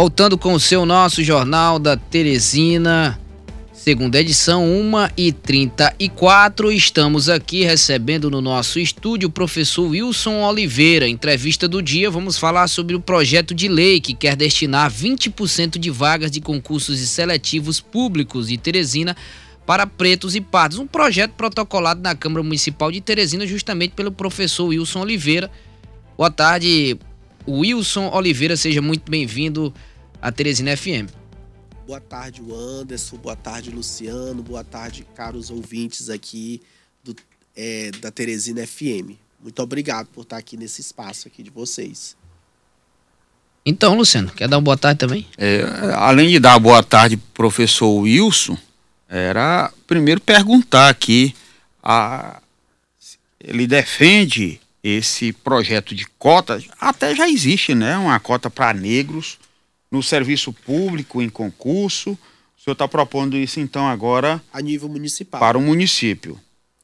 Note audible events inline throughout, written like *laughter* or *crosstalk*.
Voltando com o seu nosso Jornal da Teresina, segunda edição, 1h34. Estamos aqui recebendo no nosso estúdio o professor Wilson Oliveira. Entrevista do dia, vamos falar sobre o projeto de lei que quer destinar 20% de vagas de concursos e seletivos públicos de Teresina para pretos e pardos. Um projeto protocolado na Câmara Municipal de Teresina justamente pelo professor Wilson Oliveira. Boa tarde, Wilson Oliveira, seja muito bem-vindo à Teresina FM. Boa tarde, Anderson. Boa tarde, Luciano. Boa tarde, caros ouvintes aqui do, é, da Teresina FM. Muito obrigado por estar aqui nesse espaço aqui de vocês. Então, Luciano, quer dar uma boa tarde também? É, além de dar boa tarde, professor Wilson, era primeiro perguntar aqui, a, ele defende esse projeto de cota, até já existe, né? Uma cota para negros no serviço público, em concurso. O senhor está propondo isso, então, agora. A nível municipal. Para o município.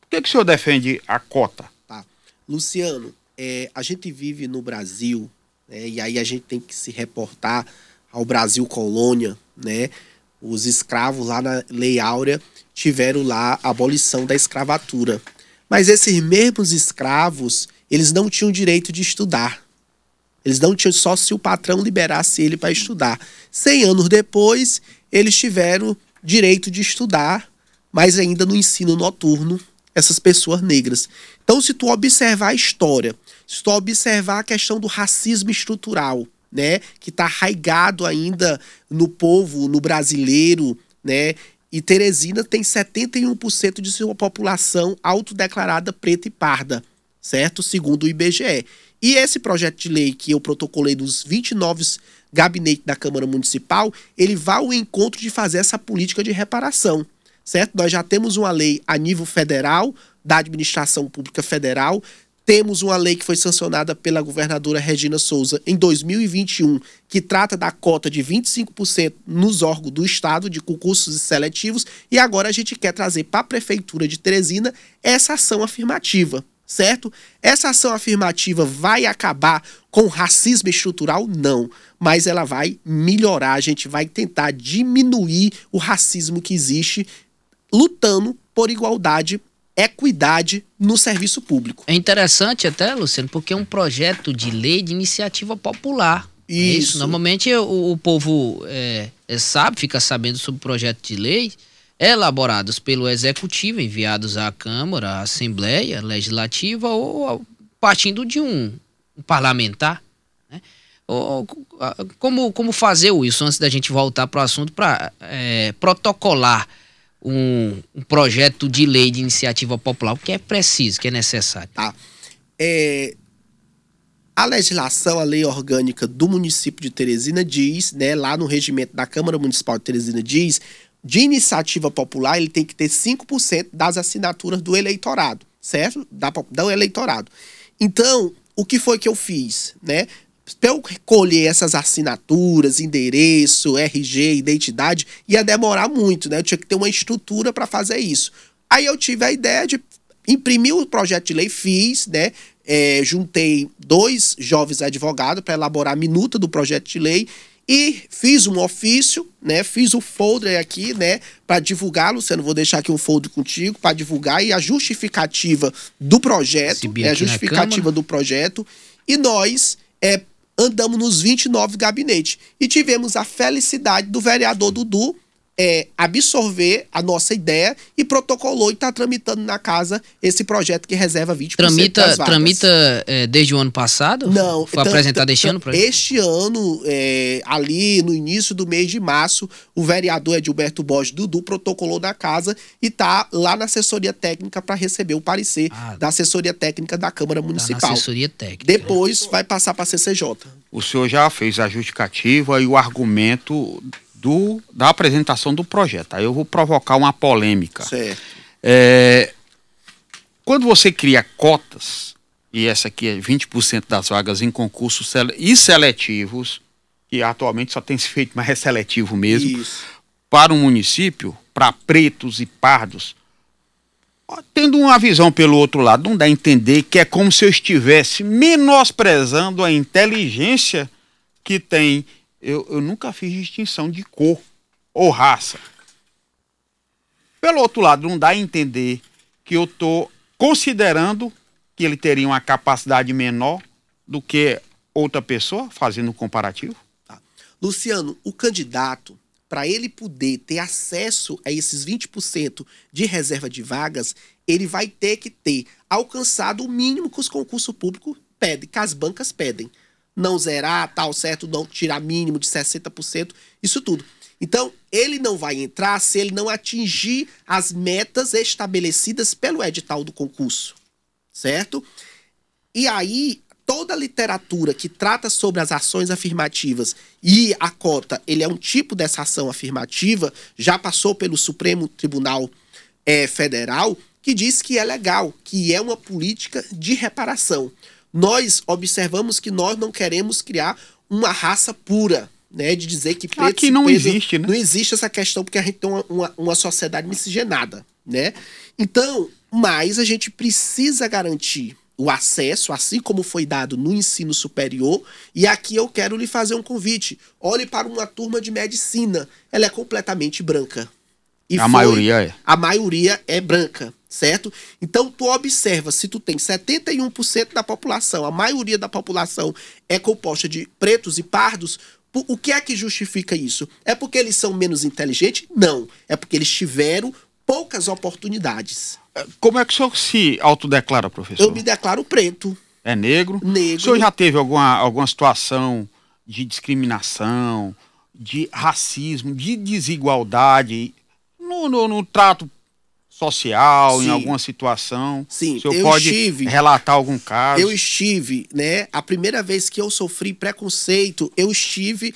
Por que, que o senhor defende a cota? Tá. Luciano, é, a gente vive no Brasil, né, e aí a gente tem que se reportar ao Brasil colônia, né? Os escravos lá na Lei Áurea tiveram lá a abolição da escravatura. Mas esses mesmos escravos, eles não tinham direito de estudar. Eles não tinham só se o patrão liberasse ele para estudar. Cem anos depois, eles tiveram direito de estudar, mas ainda no ensino noturno, essas pessoas negras. Então, se tu observar a história, se tu observar a questão do racismo estrutural, né, que está arraigado ainda no povo, no brasileiro, né, e Teresina tem 71% de sua população autodeclarada preta e parda, certo? Segundo o IBGE. E esse projeto de lei que eu protocolei dos 29 gabinetes da Câmara Municipal, ele vai ao encontro de fazer essa política de reparação, certo? Nós já temos uma lei a nível federal, da administração pública federal, temos uma lei que foi sancionada pela governadora Regina Souza em 2021, que trata da cota de 25% nos órgãos do Estado de concursos seletivos, e agora a gente quer trazer para a Prefeitura de Teresina essa ação afirmativa, certo? Essa ação afirmativa vai acabar com o racismo estrutural? Não, mas ela vai melhorar, a gente vai tentar diminuir o racismo que existe, lutando por igualdade equidade no serviço público. É interessante até, Luciano, porque é um projeto de lei de iniciativa popular. Isso. É isso. Normalmente o, o povo é, é, sabe, fica sabendo sobre projetos de lei elaborados pelo Executivo, enviados à Câmara, à Assembleia Legislativa ou partindo de um, parlamentar. Né? Ou, como, como fazer isso antes da gente voltar para o assunto para é, protocolar um, um, projeto de lei de iniciativa popular, o que é preciso, que é necessário. Tá. É, a legislação, a lei orgânica do município de Teresina diz, né, lá no regimento da Câmara Municipal de Teresina diz, de iniciativa popular ele tem que ter 5% das assinaturas do eleitorado, certo? Da, do eleitorado. Então, o que foi que eu fiz, né? para eu colher essas assinaturas, endereço, RG, identidade, ia demorar muito, né? Eu tinha que ter uma estrutura para fazer isso. Aí eu tive a ideia de imprimir o projeto de lei, fiz, né? É, juntei dois jovens advogados para elaborar a minuta do projeto de lei e fiz um ofício, né? Fiz o folder aqui, né? Para divulgar, Luciano, vou deixar aqui um folder contigo para divulgar e a justificativa do projeto, né? a justificativa do projeto. E nós é, andamos nos 29 gabinetes. E tivemos a felicidade do vereador Dudu é, absorver a nossa ideia e protocolou e está tramitando na casa esse projeto que reserva 20% tramita, das vagas. Tramita é, desde o ano passado? Não. Foi apresentado este ano? Este ano, é, ali no início do mês de março, o vereador Edilberto Borges Dudu protocolou na casa e está lá na assessoria técnica para receber o parecer ah, da assessoria técnica da Câmara Municipal. Tá na assessoria técnica. Depois vai passar para a CCJ. O senhor já fez a justificativa e o argumento do, da apresentação do projeto. Aí eu vou provocar uma polêmica. Certo. É, quando você cria cotas, e essa aqui é 20% das vagas em concursos e seletivos, que atualmente só tem se feito, mas é seletivo mesmo, Isso. para um município, para pretos e pardos, tendo uma visão pelo outro lado, não dá a entender que é como se eu estivesse menosprezando a inteligência que tem eu, eu nunca fiz distinção de cor ou raça. Pelo outro lado, não dá a entender que eu estou considerando que ele teria uma capacidade menor do que outra pessoa, fazendo um comparativo? Tá. Luciano, o candidato, para ele poder ter acesso a esses 20% de reserva de vagas, ele vai ter que ter alcançado o mínimo que os concursos públicos pedem, que as bancas pedem. Não zerar, tal, certo? Não tirar mínimo de 60%, isso tudo. Então, ele não vai entrar se ele não atingir as metas estabelecidas pelo edital do concurso, certo? E aí, toda a literatura que trata sobre as ações afirmativas e a cota, ele é um tipo dessa ação afirmativa, já passou pelo Supremo Tribunal é, Federal, que diz que é legal, que é uma política de reparação. Nós observamos que nós não queremos criar uma raça pura, né, de dizer que preto Aqui não existe, né? Não existe essa questão porque a gente tem uma, uma, uma sociedade miscigenada, né? Então, mas a gente precisa garantir o acesso, assim como foi dado no ensino superior. E aqui eu quero lhe fazer um convite. Olhe para uma turma de medicina. Ela é completamente branca. E a foi, maioria é. A maioria é branca, certo? Então tu observa, se tu tem 71% da população, a maioria da população é composta de pretos e pardos, o que é que justifica isso? É porque eles são menos inteligentes? Não. É porque eles tiveram poucas oportunidades. É, como é que o senhor se autodeclara, professor? Eu me declaro preto. É negro? Negro. O senhor já teve alguma, alguma situação de discriminação, de racismo, de desigualdade no, no, no trato social, Sim. em alguma situação? Sim, o senhor eu pode estive, relatar algum caso? Eu estive, né? A primeira vez que eu sofri preconceito, eu estive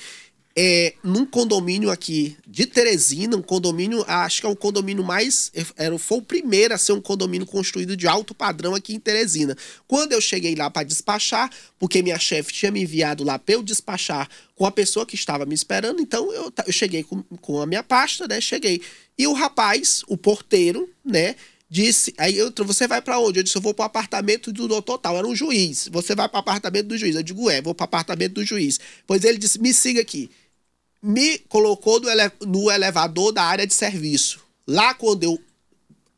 é, num condomínio aqui de Teresina, um condomínio, acho que é o condomínio mais. Era, foi o primeiro a ser um condomínio construído de alto padrão aqui em Teresina. Quando eu cheguei lá para despachar, porque minha chefe tinha me enviado lá para eu despachar com a pessoa que estava me esperando, então eu, eu cheguei com, com a minha pasta, né? Cheguei. E o rapaz, o porteiro, né? disse, aí eu, você vai para onde? Eu disse, eu vou para o apartamento do doutor tal, era um juiz. Você vai para o apartamento do juiz. Eu digo, é, vou para o apartamento do juiz. Pois ele disse, me siga aqui me colocou no, ele no elevador da área de serviço. Lá quando eu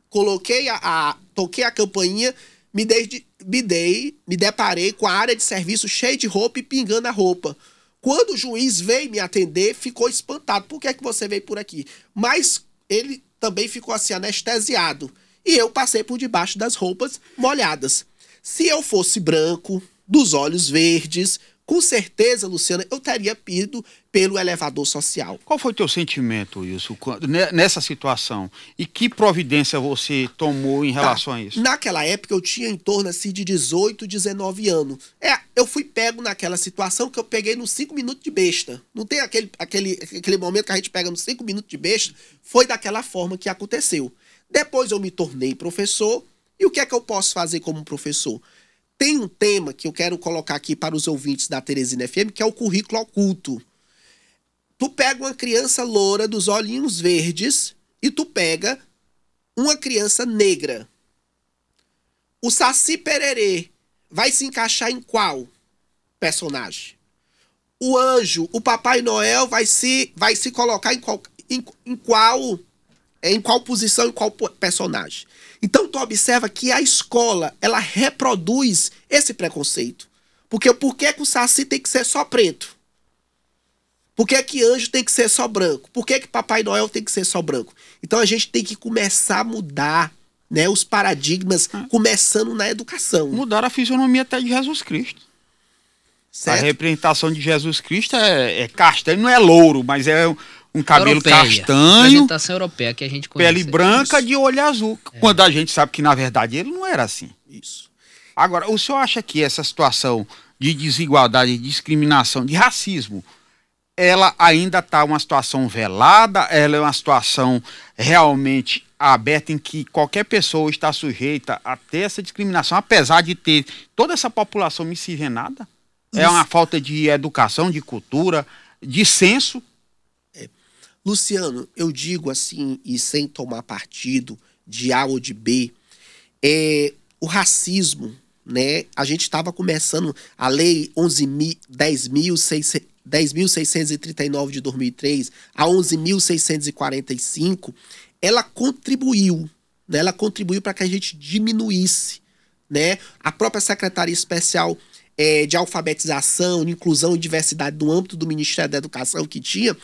coloquei a, a toquei a campainha, me dei, me dei, me deparei com a área de serviço cheia de roupa e pingando a roupa. Quando o juiz veio me atender, ficou espantado. Por que é que você veio por aqui? Mas ele também ficou assim anestesiado. E eu passei por debaixo das roupas molhadas. Se eu fosse branco, dos olhos verdes, com certeza, Luciana, eu teria ido pelo elevador social. Qual foi o teu sentimento, isso, nessa situação? E que providência você tomou em tá. relação tá. a isso? Naquela época eu tinha em torno assim, de 18, 19 anos. É, eu fui pego naquela situação que eu peguei nos 5 minutos de besta. Não tem aquele, aquele, aquele momento que a gente pega nos 5 minutos de besta? Foi daquela forma que aconteceu. Depois eu me tornei professor. E o que é que eu posso fazer como professor? Tem um tema que eu quero colocar aqui para os ouvintes da Teresina FM, que é o currículo oculto. Tu pega uma criança loura dos olhinhos verdes e tu pega uma criança negra. O Saci Pererê vai se encaixar em qual personagem? O anjo, o Papai Noel vai se vai se colocar em qual em, em qual em qual posição, em qual personagem? Então tu observa que a escola, ela reproduz esse preconceito. Porque por que, que o Saci tem que ser só preto? Por que, que anjo tem que ser só branco? Por que, que Papai Noel tem que ser só branco? Então a gente tem que começar a mudar né, os paradigmas, ah. começando na educação. Mudar a fisionomia até de Jesus Cristo. Certo? A representação de Jesus Cristo é, é castanho, não é louro, mas é um cabelo europeia, castanho. Europeia que a gente conhece. Pele branca Isso. de olho azul. É. Quando a gente sabe que, na verdade, ele não era assim. Isso. Agora, o senhor acha que essa situação de desigualdade, de discriminação, de racismo, ela ainda está uma situação velada? Ela é uma situação realmente aberta em que qualquer pessoa está sujeita a ter essa discriminação, apesar de ter toda essa população miscigenada? É uma falta de educação, de cultura, de senso Luciano, eu digo assim, e sem tomar partido de A ou de B, é, o racismo, né? A gente estava começando a lei 11.000, 10.639 de 2003 a 11.645, ela contribuiu, né? Ela contribuiu para que a gente diminuísse, né? A própria Secretaria Especial é, de Alfabetização, Inclusão e Diversidade no âmbito do Ministério da Educação que tinha,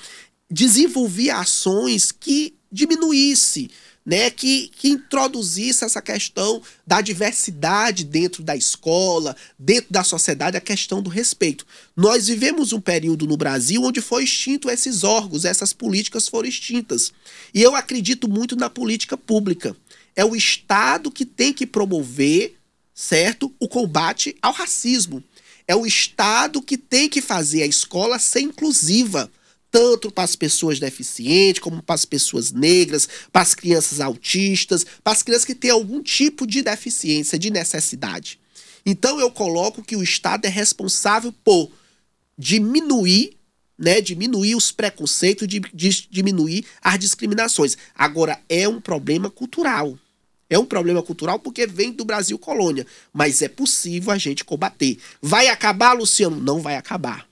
desenvolvia ações que diminuísse né, que, que introduzisse essa questão da diversidade dentro da escola, dentro da sociedade, a questão do respeito. Nós vivemos um período no Brasil onde foi extinto esses órgãos, essas políticas foram extintas. E eu acredito muito na política pública. É o Estado que tem que promover, certo, o combate ao racismo. É o Estado que tem que fazer a escola ser inclusiva tanto para as pessoas deficientes, como para as pessoas negras, para as crianças autistas, para as crianças que têm algum tipo de deficiência, de necessidade. Então eu coloco que o Estado é responsável por diminuir, né, diminuir os preconceitos, de, de, diminuir as discriminações. Agora é um problema cultural. É um problema cultural porque vem do Brasil colônia, mas é possível a gente combater. Vai acabar, Luciano? Não vai acabar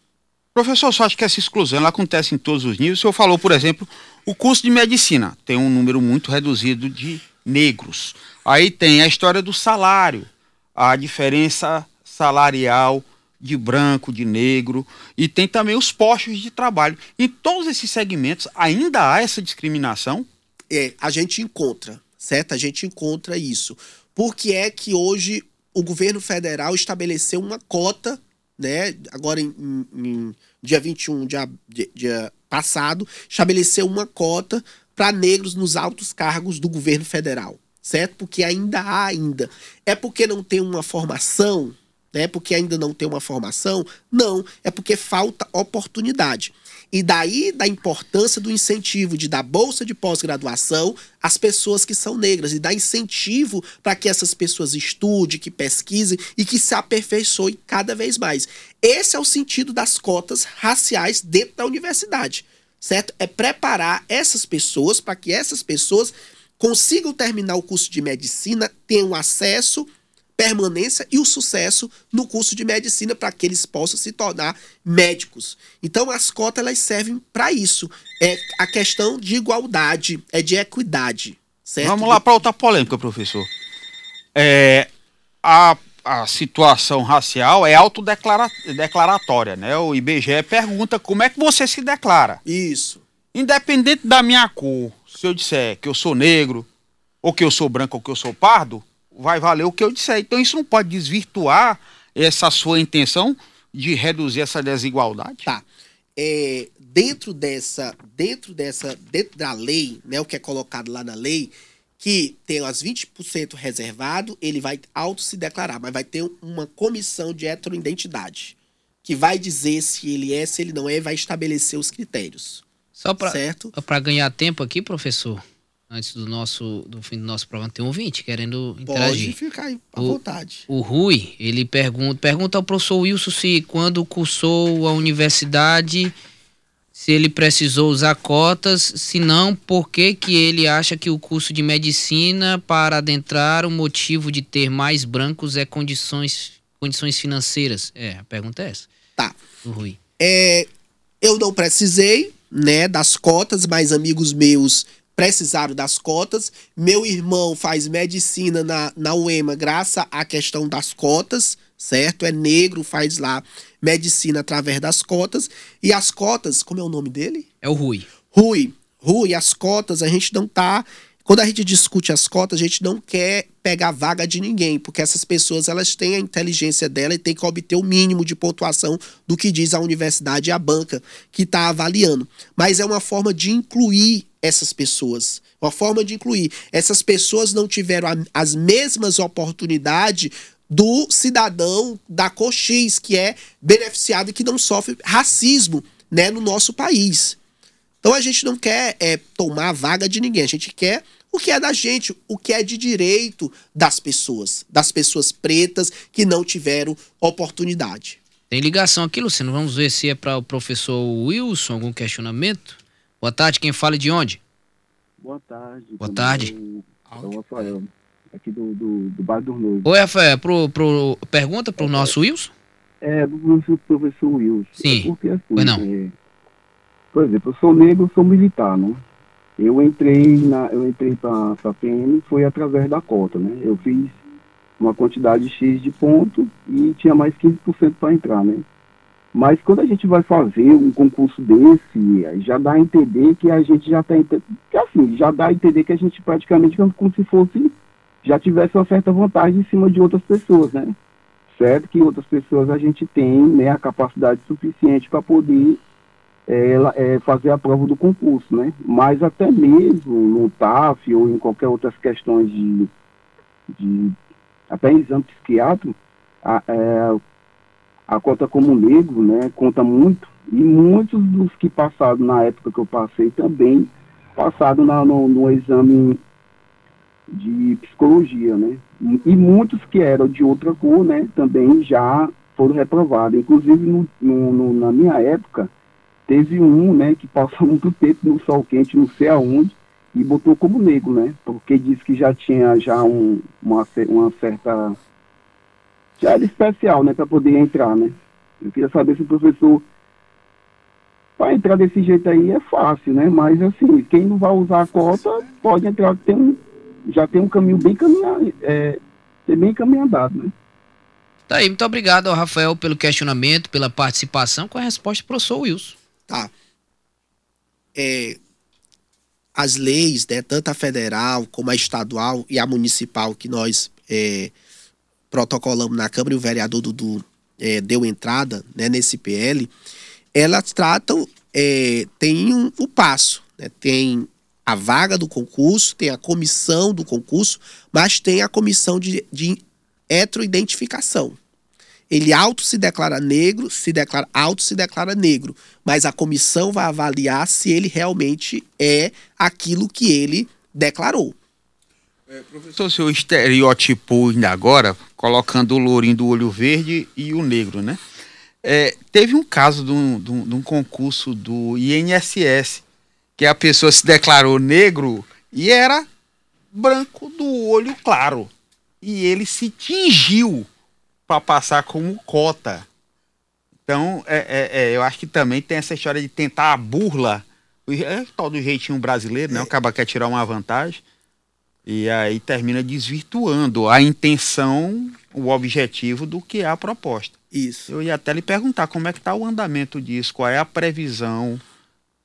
Professor, só acho que essa exclusão acontece em todos os níveis. O senhor falou, por exemplo, o curso de medicina tem um número muito reduzido de negros. Aí tem a história do salário, a diferença salarial de branco, de negro, e tem também os postos de trabalho. Em todos esses segmentos ainda há essa discriminação? É, a gente encontra, certo? A gente encontra isso. Porque é que hoje o governo federal estabeleceu uma cota, né? Agora em, em dia 21, dia, dia passado, estabeleceu uma cota para negros nos altos cargos do governo federal, certo? Porque ainda há ainda. É porque não tem uma formação, né? Porque ainda não tem uma formação? Não, é porque falta oportunidade. E daí da importância do incentivo de dar bolsa de pós-graduação às pessoas que são negras e dar incentivo para que essas pessoas estudem, que pesquisem e que se aperfeiçoem cada vez mais. Esse é o sentido das cotas raciais dentro da universidade, certo? É preparar essas pessoas para que essas pessoas consigam terminar o curso de medicina, tenham acesso permanência e o sucesso no curso de medicina para que eles possam se tornar médicos. Então as cotas elas servem para isso. É a questão de igualdade, é de equidade. Certo? Vamos lá para outra polêmica, professor. É, a, a situação racial é autodeclaratória, né? O IBGE pergunta como é que você se declara. Isso. Independente da minha cor, se eu disser que eu sou negro, ou que eu sou branco, ou que eu sou pardo, vai valer o que eu disser. Então isso não pode desvirtuar essa sua intenção de reduzir essa desigualdade? Tá. É, dentro dessa, dentro dessa, dentro da lei, né, o que é colocado lá na lei, que tem as 20% reservado, ele vai auto se declarar, mas vai ter uma comissão de heteroidentidade, que vai dizer se ele é, se ele não é, vai estabelecer os critérios. Só para ganhar tempo aqui, professor, antes do nosso do fim do nosso programa tem um ouvinte querendo interagir. Pode ficar aí à o, vontade. O Rui, ele pergunta, pergunta ao professor Wilson se quando cursou a universidade se ele precisou usar cotas, se não, por que que ele acha que o curso de medicina para adentrar o motivo de ter mais brancos é condições condições financeiras? É, a pergunta é essa. Tá. O Rui. É, eu não precisei, né, das cotas, mas amigos meus precisaram das cotas. Meu irmão faz medicina na, na UEMA graças à questão das cotas, certo? É negro, faz lá medicina através das cotas. E as cotas, como é o nome dele? É o Rui. Rui. Rui, as cotas, a gente não tá quando a gente discute as cotas, a gente não quer pegar vaga de ninguém, porque essas pessoas elas têm a inteligência dela e têm que obter o mínimo de pontuação do que diz a universidade e a banca que está avaliando. Mas é uma forma de incluir essas pessoas. Uma forma de incluir. Essas pessoas não tiveram a, as mesmas oportunidades do cidadão da Coxis, que é beneficiado e que não sofre racismo né, no nosso país. Então a gente não quer é, tomar a vaga de ninguém, a gente quer o que é da gente, o que é de direito das pessoas, das pessoas pretas que não tiveram oportunidade. Tem ligação aqui, Luciano. Vamos ver se é para o professor Wilson algum questionamento. Boa tarde, quem fala de onde? Boa tarde. Boa tarde. É o Rafael, aqui do, do, do Bar do Novo. Oi, Rafael, pro, pro, pergunta para o nosso Wilson? É, do professor Wilson. Sim. É porque assim, Pois não. é, por exemplo, eu sou negro, sou militar, né? Eu entrei na, eu entrei para a PM foi através da cota, né? Eu fiz uma quantidade X de ponto e tinha mais 15% para entrar, né? Mas quando a gente vai fazer um concurso desse, já dá a entender que a gente já que assim, já dá a entender que a gente praticamente como se fosse já tivesse uma certa vantagem em cima de outras pessoas, né? Certo que outras pessoas a gente tem né, a capacidade suficiente para poder é, é, fazer a prova do concurso, né? Mas até mesmo no TAF ou em qualquer outras questões de, de até em exame psiquiátrico, a, é, a cota como negro, né, conta muito e muitos dos que passaram na época que eu passei também passaram na, no, no exame de psicologia, né? E muitos que eram de outra cor, né, também já foram reprovados. Inclusive no, no- no- na minha época teve um, né, que passou *laughs* muito tempo no sol quente, não sei aonde, e botou como negro, né? Porque disse que já tinha já um, uma, uma certa já era especial, né, para poder entrar, né? Eu queria saber se o professor para entrar desse jeito aí é fácil, né? Mas assim, quem não vai usar a cota pode entrar, tem já tem um caminho bem caminhado, é, é bem caminhado, né? Tá aí, muito obrigado ao Rafael pelo questionamento, pela participação, com a resposta do professor Wilson. Tá. É, as leis, né, tanto a federal como a estadual e a municipal que nós é, protocolamos na Câmara e o vereador Dudu é, deu entrada né, nesse PL, elas tratam, é, tem um, o passo, né, tem a vaga do concurso, tem a comissão do concurso, mas tem a comissão de, de heteroidentificação. Ele auto se declara negro, se declara auto se declara negro, mas a comissão vai avaliar se ele realmente é aquilo que ele declarou. Professor, o senhor estereotipou ainda agora, colocando o lourinho do olho verde e o negro, né? É, teve um caso de um, de um- de um concurso do INSS, que a pessoa se declarou negro e era branco do olho claro. E ele se tingiu para passar como cota. Então, é, é, é, eu acho que também tem essa história de tentar a burla. o- É o tal do jeitinho brasileiro, né? Acaba quer tirar uma vantagem. E aí termina desvirtuando a intenção, o objetivo do que é a proposta. Isso. Eu ia até lhe perguntar como é que está o andamento disso, qual é a previsão,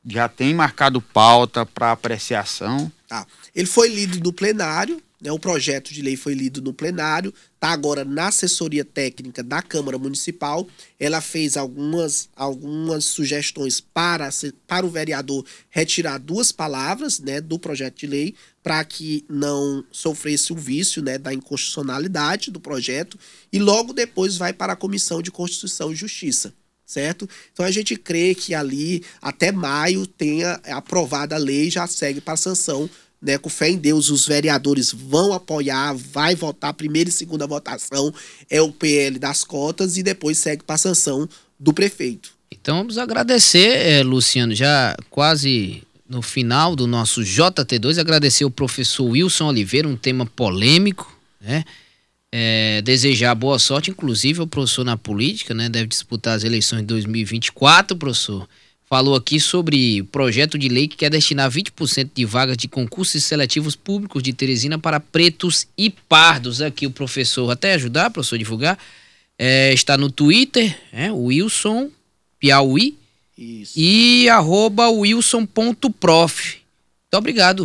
já tem marcado pauta para apreciação. Tá. Ele foi lido no plenário? O projeto de lei foi lido no plenário, tá agora na assessoria técnica da Câmara Municipal. Ela fez algumas, algumas sugestões para, para o vereador retirar duas palavras, né, do projeto de lei, para que não sofresse o vício, né, da inconstitucionalidade do projeto, e logo depois vai para a Comissão de Constituição e Justiça certo? Então a gente crê que ali até maio tenha aprovada a lei já segue para sanção, né? Com fé em Deus, os vereadores vão apoiar, vai votar primeira e segunda votação é o PL das cotas e depois segue para sanção do prefeito. Então vamos agradecer, eh, Luciano, já quase no final do nosso JT2, agradecer o professor Wilson Oliveira, um tema polêmico, né? É, desejar boa sorte, inclusive ao professor na política, né? Deve disputar as eleições de 2024, professor. Falou aqui sobre projeto de lei que quer destinar 20% de vagas de concursos seletivos públicos de Teresina para pretos e pardos. Aqui o professor, até ajudar, professor, divulgar. É, está no Twitter, é, Wilson Piauí Isso. e arroba wilson.prof. Muito obrigado,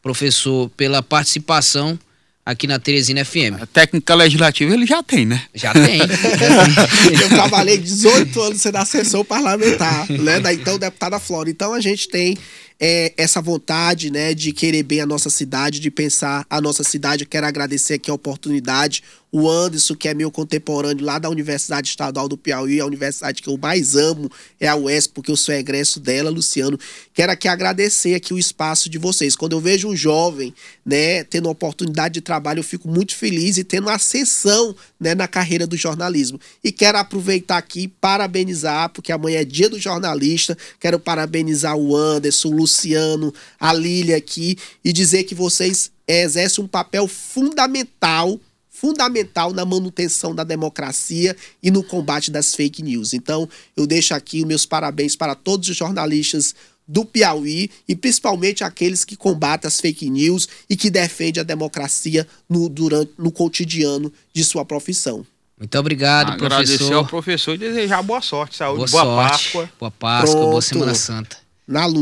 professor, pela participação aqui na Teresina FM. A técnica legislativa ele já tem, né? Já tem. *laughs* Eu trabalhei 18 anos sendo assessor parlamentar, né? Da então deputada Flora. Então a gente tem é, essa vontade, né, de querer bem a nossa cidade, de pensar a nossa cidade. Eu quero agradecer aqui a oportunidade. O Anderson, que é meu contemporâneo lá da Universidade Estadual do Piauí, a universidade que eu mais amo é a UES, porque eu sou egresso dela, Luciano. Quero aqui agradecer aqui o espaço de vocês. Quando eu vejo um jovem, né, tendo oportunidade de trabalho, eu fico muito feliz e tendo ascensão, né, na carreira do jornalismo. E quero aproveitar aqui parabenizar, porque amanhã é dia do jornalista. Quero parabenizar o Anderson, o Luciano, a Lília aqui e dizer que vocês exercem um papel fundamental fundamental na manutenção da democracia e no combate das fake news. Então, eu deixo aqui meus parabéns para todos os jornalistas do Piauí e principalmente aqueles que combatem as fake news e que defendem a democracia no, durante, no cotidiano de sua profissão. Muito obrigado, Agradecer professor. Agradecer ao professor e desejar boa sorte, saúde, boa, boa sorte, Páscoa. Boa Páscoa, Pronto. boa Semana Santa. Na luta.